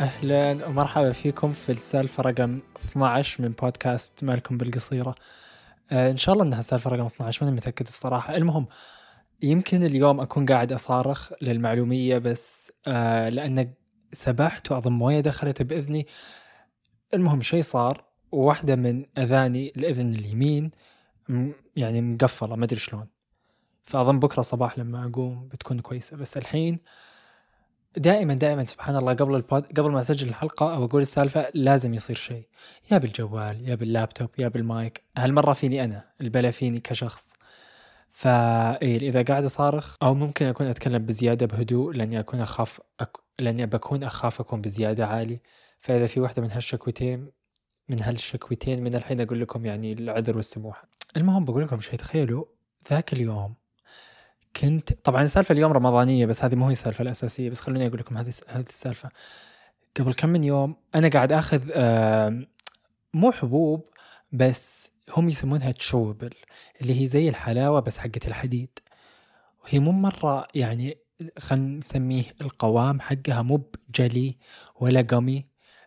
أهلا ومرحبا فيكم في السالفة رقم 12 من بودكاست مالكم بالقصيرة. آه إن شاء الله إنها السالفه رقم 12 ماني متأكد الصراحة. المهم يمكن اليوم أكون قاعد أصارخ للمعلومية بس آه لأن سبحت وأظن موية دخلت بإذني. المهم شيء صار وواحدة من أذاني الإذن اليمين يعني مقفلة ما أدري شلون. فأظن بكرة صباح لما أقوم بتكون كويسة. بس الحين دائما دائما سبحان الله قبل البود قبل ما أسجل الحلقة أو أقول السالفة لازم يصير شيء. يا بالجوال يا باللابتوب يا بالمايك. هالمرة فيني أنا البلا فيني كشخص. فا إذا قاعد أصارخ أو ممكن أكون أتكلم بزيادة بهدوء لاني اكون أخاف أك... لاني بكون أخاف أكون بزيادة عالي. فإذا في واحدة من هالشكوتين من هالشكوتين من الحين أقول لكم يعني العذر والسموحه المهم بقول لكم شيء تخيلوا ذاك اليوم كنت طبعا السالفه اليوم رمضانية بس هذه مو هي السالفة الأساسية بس خلوني أقول لكم هذه هذه السالفة. قبل كم من يوم أنا قاعد آخذ مو حبوب بس هم يسمونها تشوبل اللي هي زي الحلاوة بس حقت الحديد. وهي مو مرة يعني خلينا نسميه القوام حقها مو بجلي ولا قمي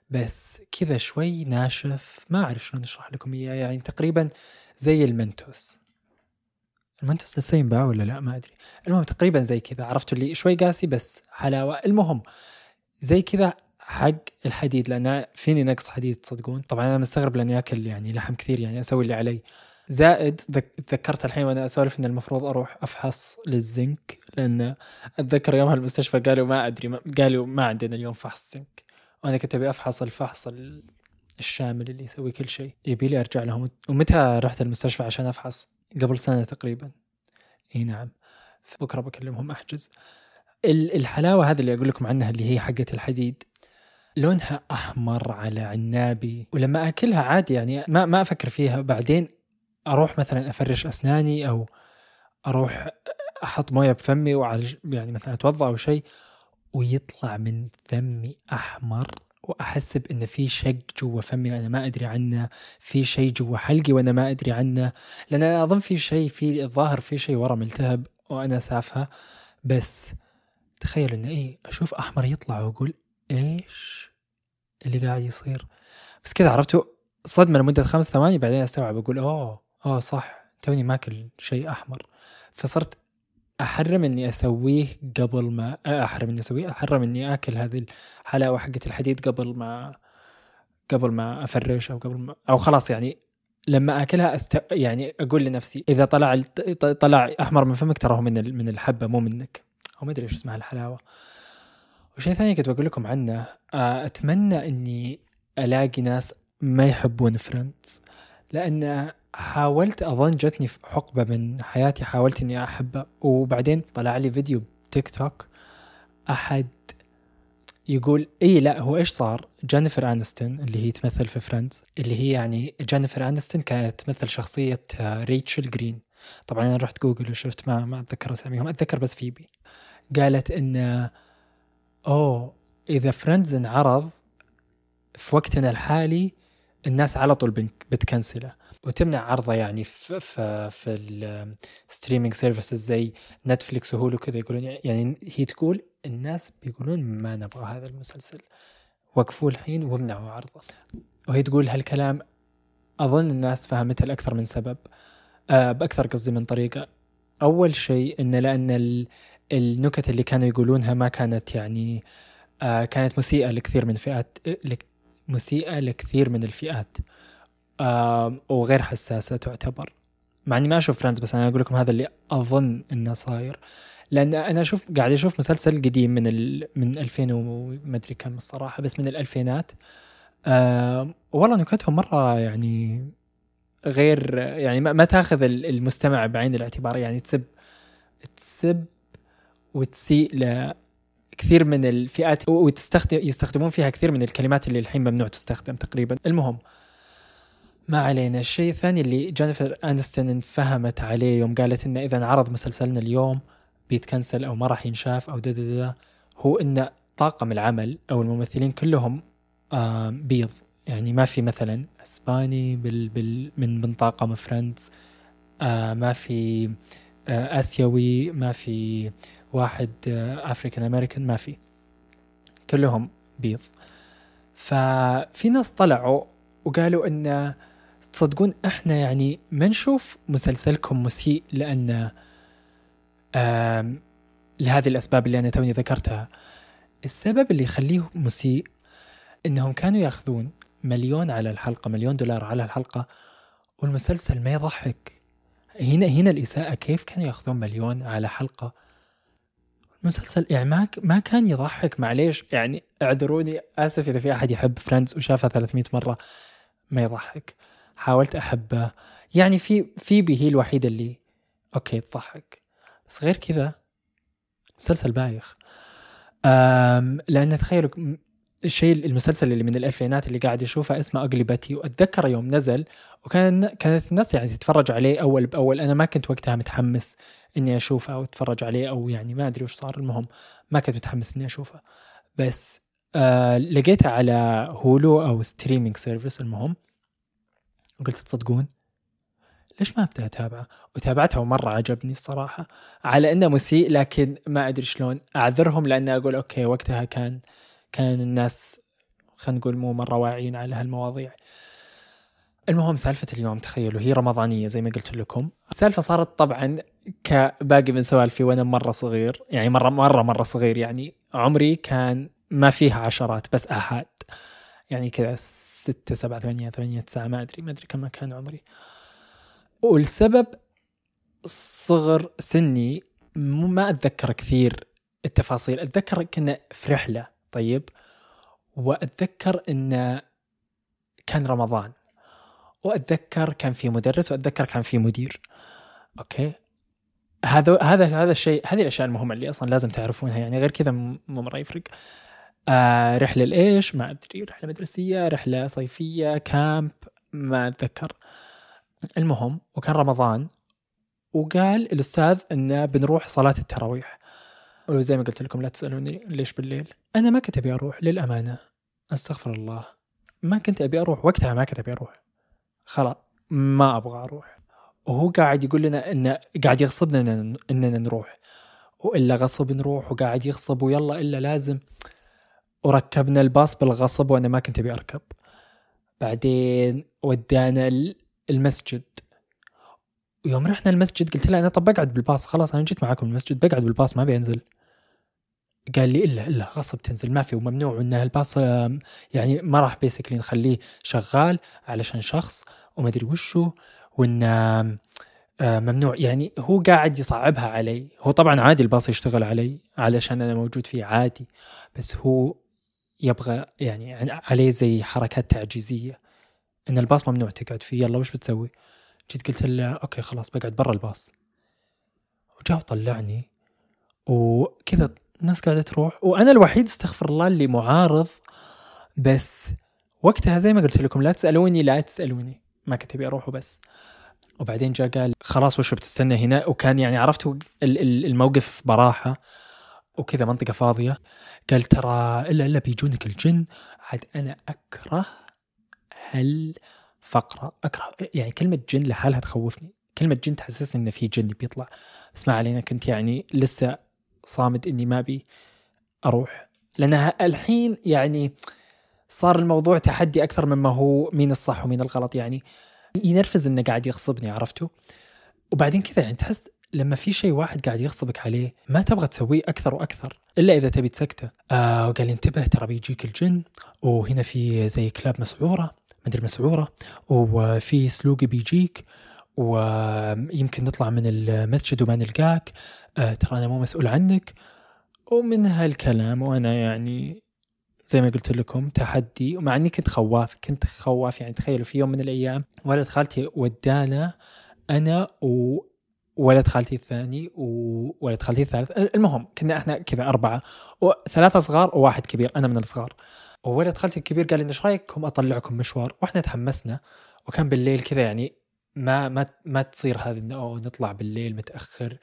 بس كذا شوي ناشف. ما أعرف شلون أشرح لكم إياه يعني تقريبا زي المنتوس. المنتوس لسه ينباع ولا لا؟ ما أدري. المهم تقريبا زي كذا. عرفتوا اللي شوي قاسي بس حلاوه المهم زي كذا حق الحديد لأن فيني نقص حديد تصدقون؟ طبعا أنا مستغرب لأني آكل يعني لحم كثير يعني أسوي اللي علي. زائد تذكرت الحين وأنا أسولف إن المفروض أروح أفحص للزنك لأن أتذكر يوم المستشفى قالوا ما أدري قالوا ما عندنا اليوم فحص زنك. وأنا كنت أبي أفحص الفحص الشامل اللي يسوي كل شيء. يبي لي أرجع لهم. ومتى رحت المستشفى عشان أفحص؟ قبل سنة تقريبا. إي نعم. بكره بكلمهم أحجز. الحلاوة هذه اللي أقول لكم عنها اللي هي حقه الحديد. لونها أحمر على عنابي ولما أكلها عادي يعني ما ما أفكر فيها. بعدين أروح مثلا أفرش أسناني أو أروح أحط موية بفمي وعالج يعني مثلا أتوضأ أو شيء ويطلع من فمي أحمر. وأحس بإن في شق جوا فمي أنا ما أدري عنه في شيء جوا حلقي وأنا ما أدري عنه. لأن أنا أظن في شيء في الظاهر في شيء ورا ملتهب وأنا سافها بس تخيل إنه إيه أشوف أحمر يطلع وأقول إيش اللي قاعد يصير؟ بس كذا عرفتوا؟ صدمة لمدة خمس ثواني بعدين أستوعب أقول أوه أوه صح توني ماكل شيء أحمر. فصرت أحرم إني أسويه قبل ما أحرم إني أسويه أحرم إني آكل هذه الحلاوة حقت الحديد قبل ما قبل ما أفرش أو قبل ما أو خلاص يعني لما آكلها أست... يعني أقول لنفسي إذا طلع طلع أحمر من فمك ترى هو من من الحبة مو منك. أو ما أدري إيش اسمها الحلاوة. وشيء ثاني كنت بقول لكم عنه أتمنى إني ألاقي ناس ما يحبون فريندز لأن حاولت أظن جتني في حقبه من حياتي حاولت إني احبه وبعدين طلع لي فيديو تيك توك أحد يقول إي لا هو إيش صار؟ جينيفر انستون اللي هي تمثل في Friends اللي هي يعني جينيفر انستون كانت تمثل شخصيه ريتشل جرين. طبعا أنا رحت جوجل وشفت ما ما أتذكر أساميهم أتذكر بس فيبي. قالت إن أوه إذا Friends انعرض في وقتنا الحالي الناس على طول بت cancel ـه. وتمنع عرضه يعني في في في ال streaming services زي نتفليكس وهولو وكذا يقولون يعني هي تقول الناس بيقولون ما نبغى هذا المسلسل. وقفوه الحين وامنعوا عرضه. وهي تقول هالكلام أظن الناس فهمتها لأكثر من سبب. آه بأكثر قصدي من طريقة. أول شيء إن لأن النكت اللي كانوا يقولونها ما كانت يعني آه كانت مسيئة لكثير من فئات مسيئة لكثير من الفئات وغير حساسة تعتبر. مع إني ما أشوف فريندز بس أنا أقول لكم هذا اللي أظن إنه صاير. لأن أنا أشوف قاعد أشوف مسلسل قديم من ال من 2000 وما أدري كم الصراحة بس من الألفينات. أه والله نكتهم مرة يعني غير يعني ما, ما تاخذ المستمع بعين الاعتبار يعني تسب تسب وتسيء لكثير من الفئات وتستخدم يستخدمون فيها كثير من الكلمات اللي الحين ممنوع تستخدم تقريبا. المهم ما علينا. الشيء الثاني اللي جينيفر انستون فهمت عليه يوم قالت إنه إذا انعرض مسلسلنا اليوم بيت cancel أو ما راح ينشاف أو دا, هو ان طاقم العمل أو الممثلين كلهم بيض. يعني ما في مثلا أسباني بال بال من من طاقم Friends آه ما في آه آسيوي ما في واحد افريكان امريكان ما في. كلهم بيض. ففي ناس طلعوا وقالوا إن تصدقون إحنا يعني ما نشوف مسلسلكم مسيء لأن لهذه الأسباب اللي أنا توني ذكرتها. السبب اللي يخليه مسيء إنهم كانوا يأخذون مليون على الحلقة مليون دولار على الحلقة والمسلسل ما يضحك. هنا هنا الإساءة كيف كانوا يأخذون مليون على حلقة؟ المسلسل يعني ما ما كان يضحك معليش يعني اعذروني آسف إذا في أحد يحب Friends وشافها 300 مرة ما يضحك. حاولت أحبه. يعني في في هي الوحيده اللي okay تضحك بس غير كذا مسلسل بايخ. لأن تخيلوا الشيء المسلسل اللي من الألفينات اللي قاعد اشوفه اسمه Ugly Betty وأتذكر يوم نزل وكان كانت الناس يعني تتفرج عليه أول بأول. أنا ما كنت وقتها متحمس إني أشوفه أو أتفرج عليه أو يعني ما أدري وش صار. المهم ما كنت متحمس إني أشوفه. بس آه لقيته على هولو أو streaming service المهم وقلت تصدقون؟ ليش ما أبدأ أتابعه؟ وتابعته ومره عجبني الصراحة. على إنه مسيء لكن ما أدري شلون. أعذرهم لأن أقول okay وقتها كان كان الناس خلينا نقول مو مرة واعيين على هالمواضيع. المهم سالفة اليوم تخيلوا هي رمضانية زي ما قلت لكم. السالفة صارت طبعا كباقي من سوالفي وأنا مرة صغير يعني مرة مرة مرة صغير يعني. عمري كان ما فيها عشرات بس آحاد يعني كذا ستة سبعة ثمانية ثمانية تسعة ما أدري ما أدري كم كان عمري. والسبب صغر سني ما أتذكر كثير التفاصيل. أتذكر كنا في رحلة. طيب. وأتذكر أن كان رمضان. وأتذكر كان في مدرس وأتذكر كان في مدير. أوكي. هذا هذا هذا الشيء هذه الأشياء المهمة اللي أصلا لازم تعرفونها يعني غير كذا مو مرة يفرق. آه رحلة لإيش؟ ما أدري. رحلة مدرسية رحلة صيفية كامب ما أتذكر. المهم وكان رمضان وقال الأستاذ انه بنروح صلاة التراويح. وزي ما قلت لكم لا تسألوني ليش بالليل. أنا ما كنت أبي أروح للأمانة أستغفر الله. ما كنت أبي أروح وقتها ما كنت أبي أروح. خلاص ما أبغى أروح. وهو قاعد يقول لنا انه قاعد يغصبنا إننا نروح. وإلا غصب نروح وقاعد يغصب ويلا إلا لازم وركبنا الباص بالغصب وأنا ما كنت أبي أركب. بعدين ودانا المسجد. ويوم رحنا المسجد قلت له أنا طب بقعد بالباص خلاص أنا جيت معاكم المسجد بقعد بالباص ما بينزل. قال لي إلا إلا غصب تنزل ما في وممنوع ان الباص يعني ما راح بيسكلي نخليه شغال علشان شخص وما أدري وشو وإن آه، ممنوع. يعني هو قاعد يصعبها علي. هو طبعا عادي الباص يشتغل علي علشان أنا موجود فيه عادي بس هو يبغى يعني عليه زي حركات تعجيزية. إن الباص ممنوع تقعد فيه يلا وش بتسوي؟ جيت قلت له أوكي خلاص بقعد برا الباص. وجاء وطلعني وكذا الناس قاعدة تروح وأنا الوحيد استغفر الله اللي معارض. بس وقتها زي ما قلت لكم لا تسألوني لا تسألوني ما كنت أبي أروح وبس. وبعدين جاء قال خلاص وشو بتستنى هنا؟ وكان يعني عرفتوا الموقف براحة وكذا منطقة فاضية. قال ترى إلا إلا بيجونك الجن عاد أنا أكره هالفقرة أكره يعني كلمة جن لحالها تخوفني. كلمة جن تحسسني إن في جن بيطلع. اسمع علينا كنت يعني لسه صامد إني ما بي أروح. لأنها الحين يعني صار الموضوع تحدي أكثر مما هو مين الصح ومين الغلط. يعني ينرفز إنه قاعد يغصبني عرفتوا وبعدين كذا يعني تحس لما في شيء واحد قاعد يغصبك عليه ما تبغى تسويه أكثر وأكثر إلا إذا تبي تسكته. آه وقال انتبه ترى بيجيك الجن. وهنا في زي كلاب مسعورة مدري مسعورة. وفي سلوقي بيجيك. ويمكن نطلع من المسجد وما نلقاك. آه ترى أنا مو مسؤول عنك. ومن هالكلام وأنا يعني زي ما قلت لكم تحدي ومع إني كنت خواف كنت خواف يعني تخيلوا في يوم من الأيام ولد خالتي ودانا أنا و ولد خالتي الثاني وولد خالتي الثالث. المهم كنا إحنا كذا أربعة وثلاثة صغار وواحد كبير أنا من الصغار. وولد خالتي الكبير قال لي إيش رأيكم أطلعكم مشوار؟ وإحنا تحمسنا وكان بالليل كذا يعني ما ما ما تصير هذه إنه نطلع بالليل متأخر.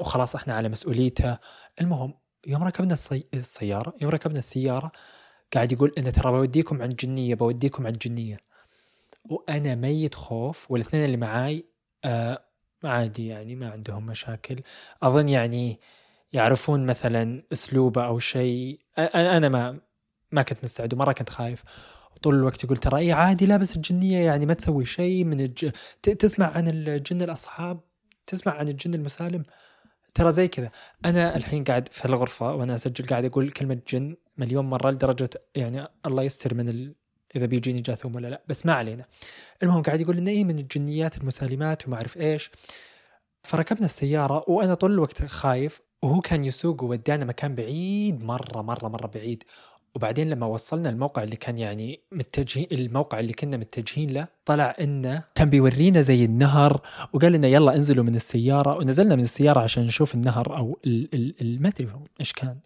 وخلاص إحنا على مسؤوليته. المهم يوم ركبنا. السيارة يوم ركبنا السيارة قاعد يقول انه ترى بوديكم عند جنية بوديكم عند جنية. وأنا ميت خوف والاثنين اللي معاي آه عادي يعني ما عندهم مشاكل. أظن يعني يعرفون مثلا أسلوبه أو شيء. أنا ما ما كنت مستعد ومره كنت خايف. طول الوقت يقول ترى اي عادي لابس الجنية يعني ما تسوي شيء من الج... تسمع عن الجن الأصحاب؟ تسمع عن الجن المسالم؟ ترى زي كذا. أنا الحين قاعد في الغرفة وأنا أسجل قاعد أقول كلمة جن مليون مرة لدرجة يعني الله يستر من ال... إذا بيجيني جاثوم ولا لا بس ما علينا. المهم قاعد يقول إنه اي من الجنيات المسالمات وما أعرف إيش. فركبنا السيارة وأنا طول الوقت خايف وهو كان يسوق وودانا مكان بعيد مرة مرة مرة بعيد. وبعدين لما وصلنا الموقع اللي كان يعني متجهين الموقع اللي كنا متجهين له طلع إنه كان بيورينا زي النهر وقال لنا يلا انزلوا من السيارة ونزلنا من السيارة عشان نشوف النهر أو ما أدري إيش كان.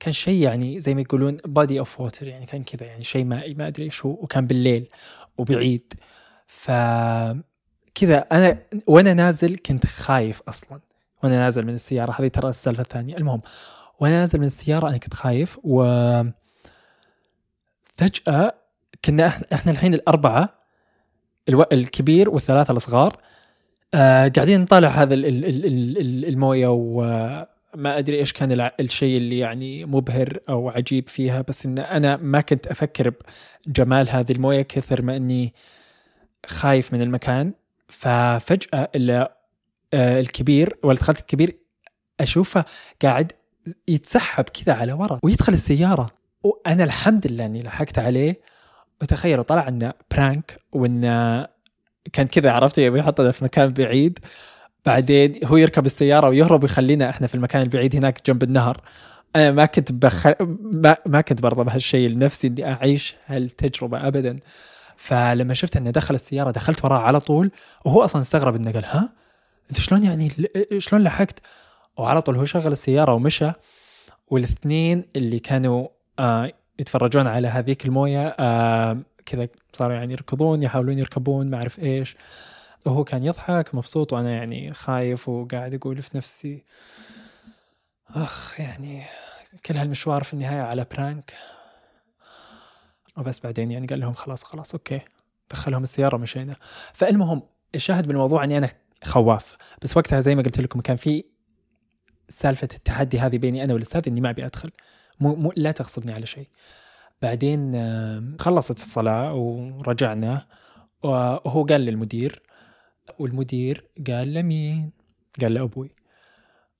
كان شيء يعني زي ما يقولون body of water يعني كان كذا يعني شيء مائي ما أدري هو وكان بالليل وبعيد ف كذا أنا وأنا نازل كنت خايف أصلا. وأنا نازل من السيارة هذه ترى السالفة الثانية. المهم وأنا نازل من السيارة أنا كنت خايف و فجأة كنا إحنا الحين الأربعة. الكبير والثلاثة الصغار آه قاعدين نطالع هذا الموية وما أدري إيش كان الشيء اللي يعني مبهر أو عجيب فيها بس إن أنا ما كنت أفكر بجمال هذه الموية كثر ما إني خايف من المكان ففجأة آه، الكبير ولد خالتي الكبير أشوفه قاعد يتسحب كذا على ورا ويدخل السيارة وأنا الحمد لله إني لحقت عليه. وتخيلوا طلع انه برانك وإنه كان كذا عرفت؟ يبي يحطنا في مكان بعيد. بعدين هو يركب السيارة ويهرب ويخلينا إحنا في المكان البعيد هناك جنب النهر. أنا ما كنت بخ... ما, ما كنت برضى بهالشيء لنفسي إني أعيش هالتجربة ابدا. فلما شفت إنه دخل السيارة دخلت وراه على طول وهو أصلا استغرب إنه قال ها؟ أنت شلون يعني شلون لحقت؟ وعلى طول هو شغل السيارة ومشى. والإثنين اللي كانوا آه يتفرجون على هذيك الموية آه كذا صاروا يعني يركضون يحاولون يركبون ما أعرف إيش. وهو كان يضحك مبسوط وأنا يعني خايف وقاعد أقول في نفسي أخ يعني كل هالمشوار في النهاية على prank وبس بعدين يعني قال لهم خلاص خلاص أوكي. دخلهم السيارة ومشينا. فالمهم الشاهد بالموضوع إني أنا خواف. بس وقتها زي ما قلت لكم كان في سالفة التحدي هذه بيني أنا والأستاذ إني ما أبي أدخل. مو, مو لا تغصبني على شيء. بعدين خلصت الصلاة ورجعنا وهو قال للمدير والمدير قال لمين؟ قال لأبوي.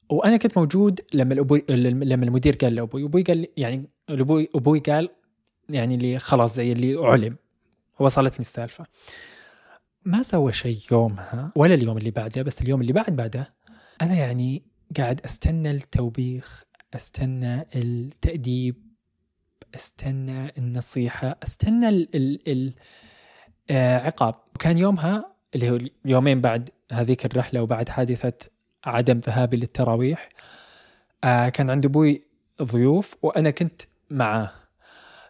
وأنا كنت موجود لما الأبوي لما المدير قال لأبوي. أبوي قال يعني أبوي أبوي قال يعني اللي خلاص زي اللي علم وصلتني السالفة. ما سوى شيء يومها ولا اليوم اللي بعده بس اليوم اللي بعد بعده أنا يعني قاعد أستنى التوبيخ أستنى التأديب أستنى النصيحة أستنى العقاب آه، كان يومها اللي هو يومين بعد هذيك الرحلة وبعد حادثة عدم ذهابي للتراويح آه، كان عند أبوي ضيوف وأنا كنت معاه.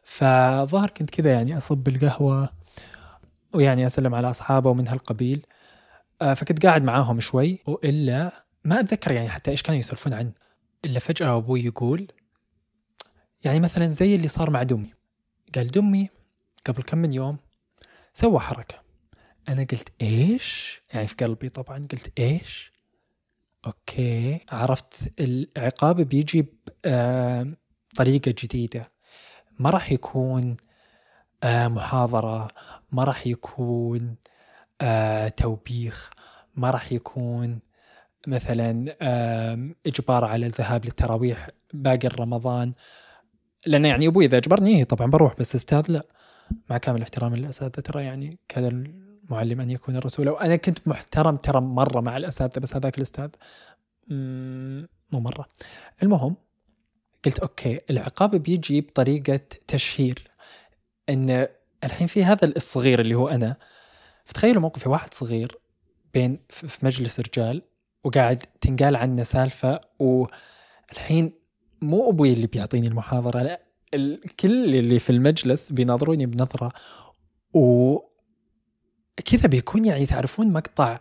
فظهر كنت كذا يعني أصب القهوة ويعني أسلم على أصحابه ومن هالقبيل آه، فكنت قاعد معاهم شوي وإلا ما أتذكر يعني حتى إيش كانوا يسولفون عنه. إلا فجأة أبوي يقول يعني مثلا زي اللي صار مع دمي قال دمي قبل كم من يوم سوى حركة أنا قلت إيش؟ يعني في قلبي طبعا قلت إيش؟ أوكي عرفت العقاب بيجي بطريقة جديدة ما راح يكون محاضرة ما راح يكون توبيخ ما راح يكون مثلا إجبار على الذهاب للتراويح باقي رمضان لأن يعني أبوي إذا إجبرني إيه، طبعا بروح بس أستاذ لا. مع كامل احترامي للأساتذة ترى يعني كذا المعلم أن يكون الرسول. وأنا كنت محترم ترى مرة مع الأساتذة بس هذاك الأستاذ مو مرة. المهم قلت أوكي العقاب بيجي بطريقة تشهير. إن الحين في هذا الصغير اللي هو أنا. فتخيلوا موقفي واحد صغير بين في مجلس رجال وقاعد تنقال عنه سالفة والحين مو أبوي اللي بيعطيني المحاضرة لا الكل اللي في المجلس بيناظروني بنظرة و كذا بيكون يعني تعرفون مقطع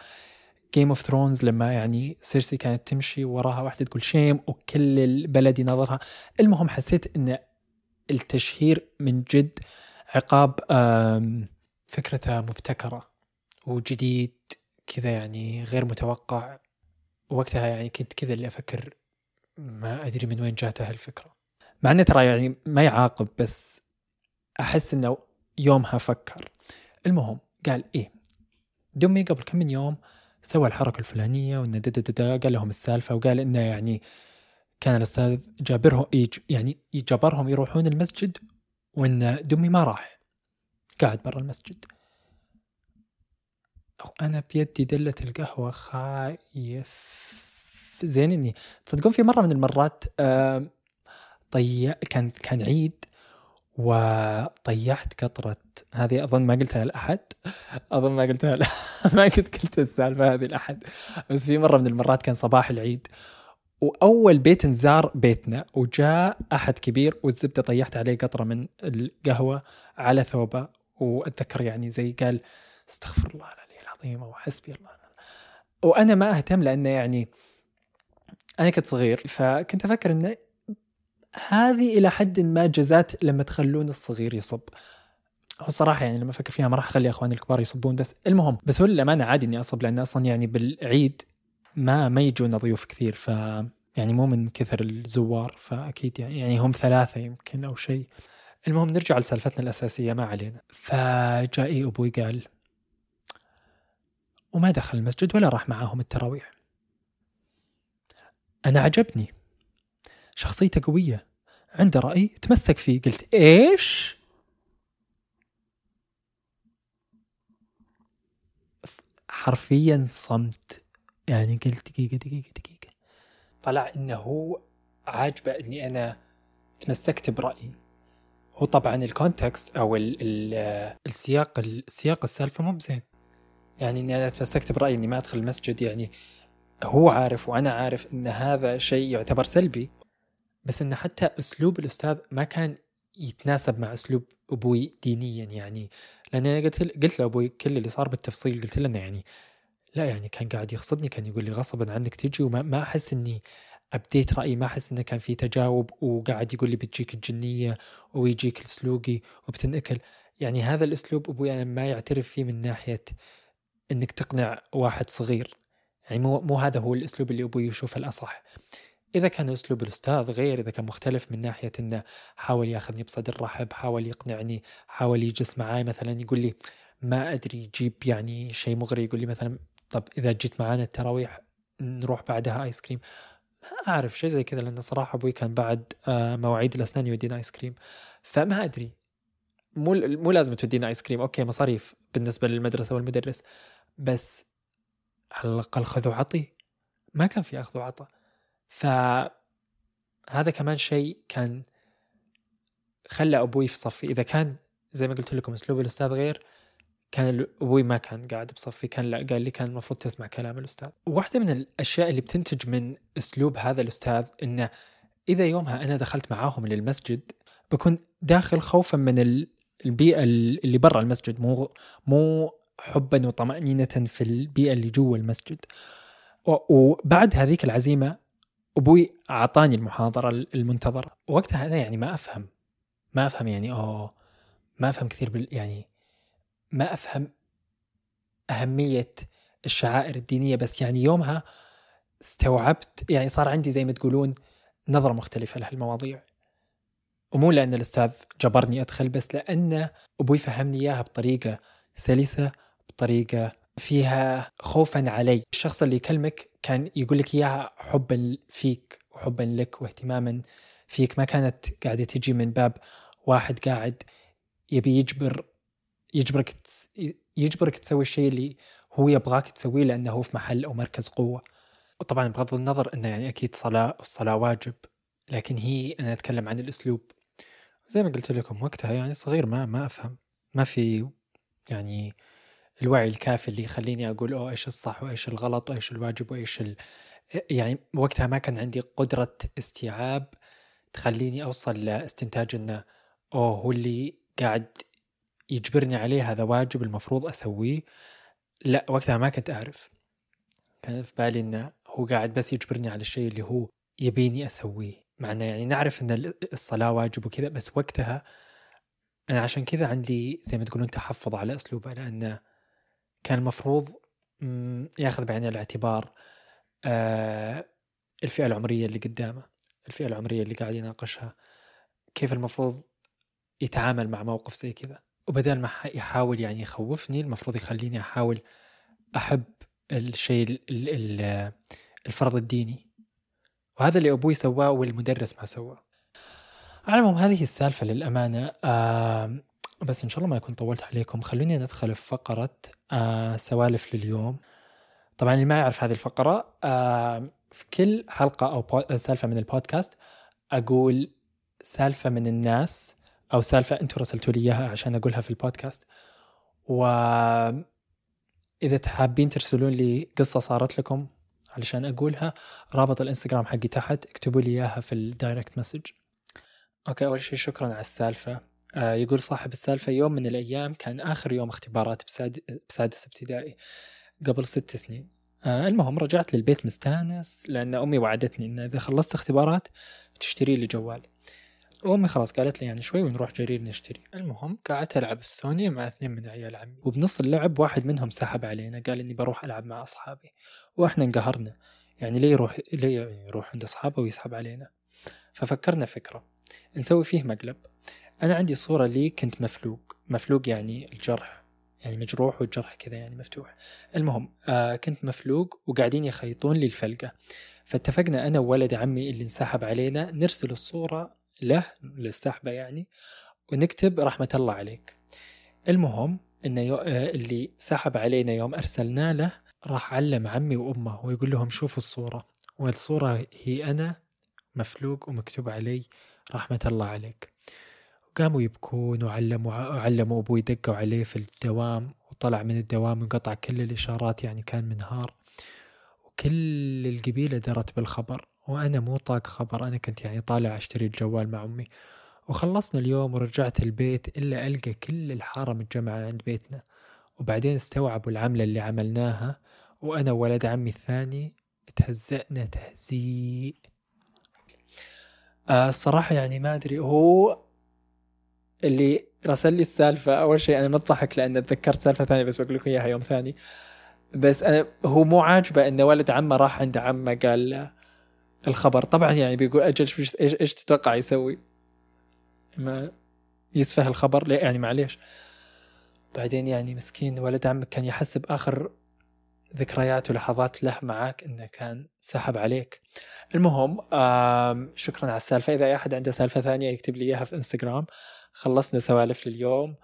Game of Thrones لما يعني سيرسي كانت تمشي وراها واحدة تقول shame وكل البلد يناظرها. المهم حسيت إن التشهير من جد عقاب فكرته مبتكرة وجديد كذا يعني غير متوقع. وقتها يعني كنت كذا اللي أفكر ما أدري من وين جات هالفكرة. مع انه ترى يعني ما يعاقب بس أحس إنه يومها فكر. المهم قال إيه دمي قبل كم من يوم سوى الحركة الفلانية وإنه قال لهم السالفة وقال إنه يعني كان الأستاذ جابرهم يعني جبرهم يروحون المسجد وإن دمي ما راح. قاعد برا المسجد. أنا بيدي دلة القهوة خايف زين اني تصدقون في مرة من المرات طي كان كان عيد وطيحت قطرة. هذه أظن ما قلتها لأحد. أظن ما قلتها ل... ما قد قلت السالفة هذه لأحد. بس في مرة من المرات كان صباح العيد وأول بيت انزار بيتنا وجاء أحد كبير والزبدة طيحت عليه قطرة من القهوة على ثوبه. وأتذكر يعني زي قال استغفر الله العلي العظيم وحسبي الله. وأنا ما أهتم لأنه يعني أنا كنت صغير فكنت أفكر أنه هذه إلى حد ما جزات لما تخلون الصغير يصب. هو الصراحه يعني لما أفكر فيها ما راح أخلي إخواني الكبار يصبون بس المهم بس هو للأمانة عادي إني أصب لأن أصلا يعني بالعيد ما ما يجونا ضيوف كثير ف يعني مو من كثر الزوار فأكيد يعني, يعني هم ثلاثة يمكن أو شيء. المهم نرجع لسالفتنا الأساسية ما علينا. فجاء أبوي قال وما دخل المسجد ولا راح معاهم التراويح. أنا عجبني شخصيته قوية. عنده رأي تمسك فيه. قلت إيش؟ حرفيا صمت. يعني قلت دقيقة دقيقة دقيقة. طلع إنه هو عاجبه إني أنا تمسكت برأيي. هو طبعا الكونتكست أو ال ال السياق السياق السالفة مو بزين. يعني إني أنا تمسكت برأيي إني ما أدخل المسجد يعني هو عارف وأنا عارف إن هذا شيء يعتبر سلبي. بس انه حتى أسلوب الأستاذ ما كان يتناسب مع أسلوب أبوي دينيا يعني لأن أنا قلت قلت لأبوي كل اللي صار بالتفصيل قلت له يعني لا يعني كان قاعد يغصبني كان يقول لي غصبا عنك تجي وما ما أحس إني أبديت رأيي ما أحس إنه كان في تجاوب وقاعد يقول لي بتجيك الجنية ويجيك السلوقي وبتنأكل. يعني هذا الأسلوب أبوي أنا ما يعترف فيه من ناحية إنك تقنع واحد صغير. يعني مو مو هذا هو الأسلوب اللي أبوي يشوفه الأصح. إذا كان أسلوب الأستاذ غير إذا كان مختلف من ناحية أنه حاول ياخذني بصدر رحب حاول يقنعني حاول يجلس معاي مثلا يقول لي ما أدري يجيب يعني شيء مغري يقول لي مثلا طب إذا جيت معانا التراويح نروح بعدها ice cream. ما أعرف شيء زي كذا لأن صراحة أبوي كان بعد آه، مواعيد الأسنان يودينا ice cream. فما أدري. مو مو لازم تودينا ice cream. okay مصاريف بالنسبة للمدرسة والمدرس. بس على الأقل خذ وعطي ما كان في أخذ وعطى فهذا كمان شيء كان خلى أبوي في صفي. إذا كان زي ما قلت لكم أسلوب الأستاذ غير كان أبوي ما كان قاعد بصفي. كان لا قال لي كان المفروض تسمع كلام الأستاذ. واحدة من الأشياء اللي بتنتج من أسلوب هذا الأستاذ إنه إذا يومها أنا دخلت معاهم للمسجد بكون داخل خوفا من البيئة اللي برا المسجد. مو مو حبا وطمأنينة في البيئة اللي جوا المسجد. وبعد هذيك العزيمة أبوي أعطاني المحاضرة المنتظرة. وقتها أنا يعني ما أفهم. ما أفهم يعني أوه ما أفهم كثير بال يعني ما أفهم أهمية الشعائر الدينية. بس يعني يومها استوعبت يعني صار عندي زي ما تقولون نظرة مختلفة لهالمواضيع. ومو لأن الأستاذ جبرني أدخل بس لأن أبوي فهمني إياها بطريقة سلسة بطريقه فيها خوفا علي. الشخص اللي يكلمك كان يقول لك إياها حبا فيك وحبا لك واهتماما فيك. ما كانت قاعدة تجي من باب واحد قاعد يبي يجبر يجبرك يجبرك تسوي الشيء اللي هو يبغاك تسويه لأنه هو في محل أو مركز قوة. وطبعا بغض النظر إنه يعني أكيد صلاة والصلاه واجب لكن هي أنا أتكلم عن الأسلوب. زي ما قلت لكم وقتها يعني صغير ما ما أفهم ما في يعني الوعي الكافي اللي يخليني أقول أوه إيش الصح وإيش الغلط وإيش الواجب وإيش ال... يعني وقتها ما كان عندي قدرة استيعاب تخليني أوصل لاستنتاج إنه أوه هو اللي قاعد يجبرني عليه هذا واجب المفروض أسويه. لا وقتها ما كنت أعرف. كان في بالي إنه هو قاعد بس يجبرني على الشيء اللي هو يبيني أسويه. مع انه يعني نعرف إن الصلاة واجب وكذا بس وقتها أنا عشان كذا عندي زي ما تقولون تحفظ على أسلوبه لأنه كان المفروض ياخذ بعين الاعتبار آه، الفئة العمرية اللي قدامه الفئة العمرية اللي قاعد يناقشها. كيف المفروض يتعامل مع موقف زي كذا؟ وبدل ما يحاول يعني يخوفني المفروض يخليني أحاول أحب الشيء الفرض الديني. وهذا اللي أبوي سواه والمدرس ما سواه. على العموم هذه السالفة للأمانة. بس إن شاء الله ما أكون طولت عليكم. خلوني ندخل في فقرة آه سوالف لليوم. طبعا اللي ما يعرف هذه الفقرة آه في كل حلقة أو سالفة من البودكاست أقول سالفة من الناس أو سالفة أنتم رسلتوا لي إياها عشان أقولها في البودكاست. و إذا حابين ترسلون لي قصة صارت لكم علشان أقولها رابط الإنستغرام حقي تحت اكتبوا لي إياها في ال direct message okay أول شيء شكرا على السالفة. آه يقول صاحب السالفة يوم من الأيام كان آخر يوم اختبارات بساد... بسادس ابتدائي قبل ست سنين. آه المهم رجعت للبيت مستانس لأن أمي وعدتني إن إذا خلصت اختبارات تشتري لي جوال. وامي خلاص قالت لي يعني شوي ونروح جرير نشتري. المهم قعدت ألعب السوني مع اثنين من عيال عمي. وبنص اللعب واحد منهم سحب علينا قال إني بروح ألعب مع أصحابي. وإحنا انقهرنا. يعني ليه يروح ليه يروح عند أصحابه ويسحب علينا؟ ففكرنا فكرة. نسوي فيه مقلب. أنا عندي صورة لي كنت مفلوق. مفلوق يعني الجرح يعني مجروح والجرح كذا يعني مفتوح. المهم آه كنت مفلوق وقاعدين يخيطون لي الفلقة. فاتفقنا أنا وولد عمي اللي انسحب علينا نرسل الصورة له للسحبة يعني ونكتب رحمة الله عليك. المهم انه يو... آه، اللي سحب علينا يوم ارسلنا له راح علم عمي وأمه ويقول لهم شوفوا الصورة. والصورة هي أنا مفلوق ومكتوب علي رحمة الله عليك. وقاموا يبكون وعلموا علموا أبوي دقوا عليه في الدوام وطلع من الدوام وقطع كل الإشارات يعني كان منهار. وكل القبيلة درت بالخبر وأنا مو طاق خبر أنا كنت يعني طالع أشتري الجوال مع أمي. وخلصنا اليوم ورجعت البيت إلا ألقى كل الحارة متجمعة عند بيتنا. وبعدين استوعبوا العملة اللي عملناها وأنا وولد عمي الثاني تهزأنا تهزيء. آه الصراحة يعني ما أدري هو اللي راسل لي السالفة. أول شيء أنا مضحك لأن تذكرت سالفة ثانية بس بقول لكم إياها يوم ثاني. بس أنا هو مو عاجبه إن ولد عمه راح عند عمه قال الخبر. طبعا يعني بيقول أجل إيش إيش تتوقع يسوي؟ ما يسفه الخبر. يعني معليش. بعدين يعني مسكين ولد عمك كان يحس باخر ذكريات ولحظات له معك إنه كان سحب عليك. المهم شكرا على السالفة. إذا أي أحد عنده سالفة ثانية يكتب لي إياها في إنستغرام. خلصنا سوالف لليوم.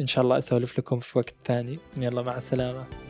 إن شاء الله أسولف لكم في وقت ثاني. يلا مع السلامة.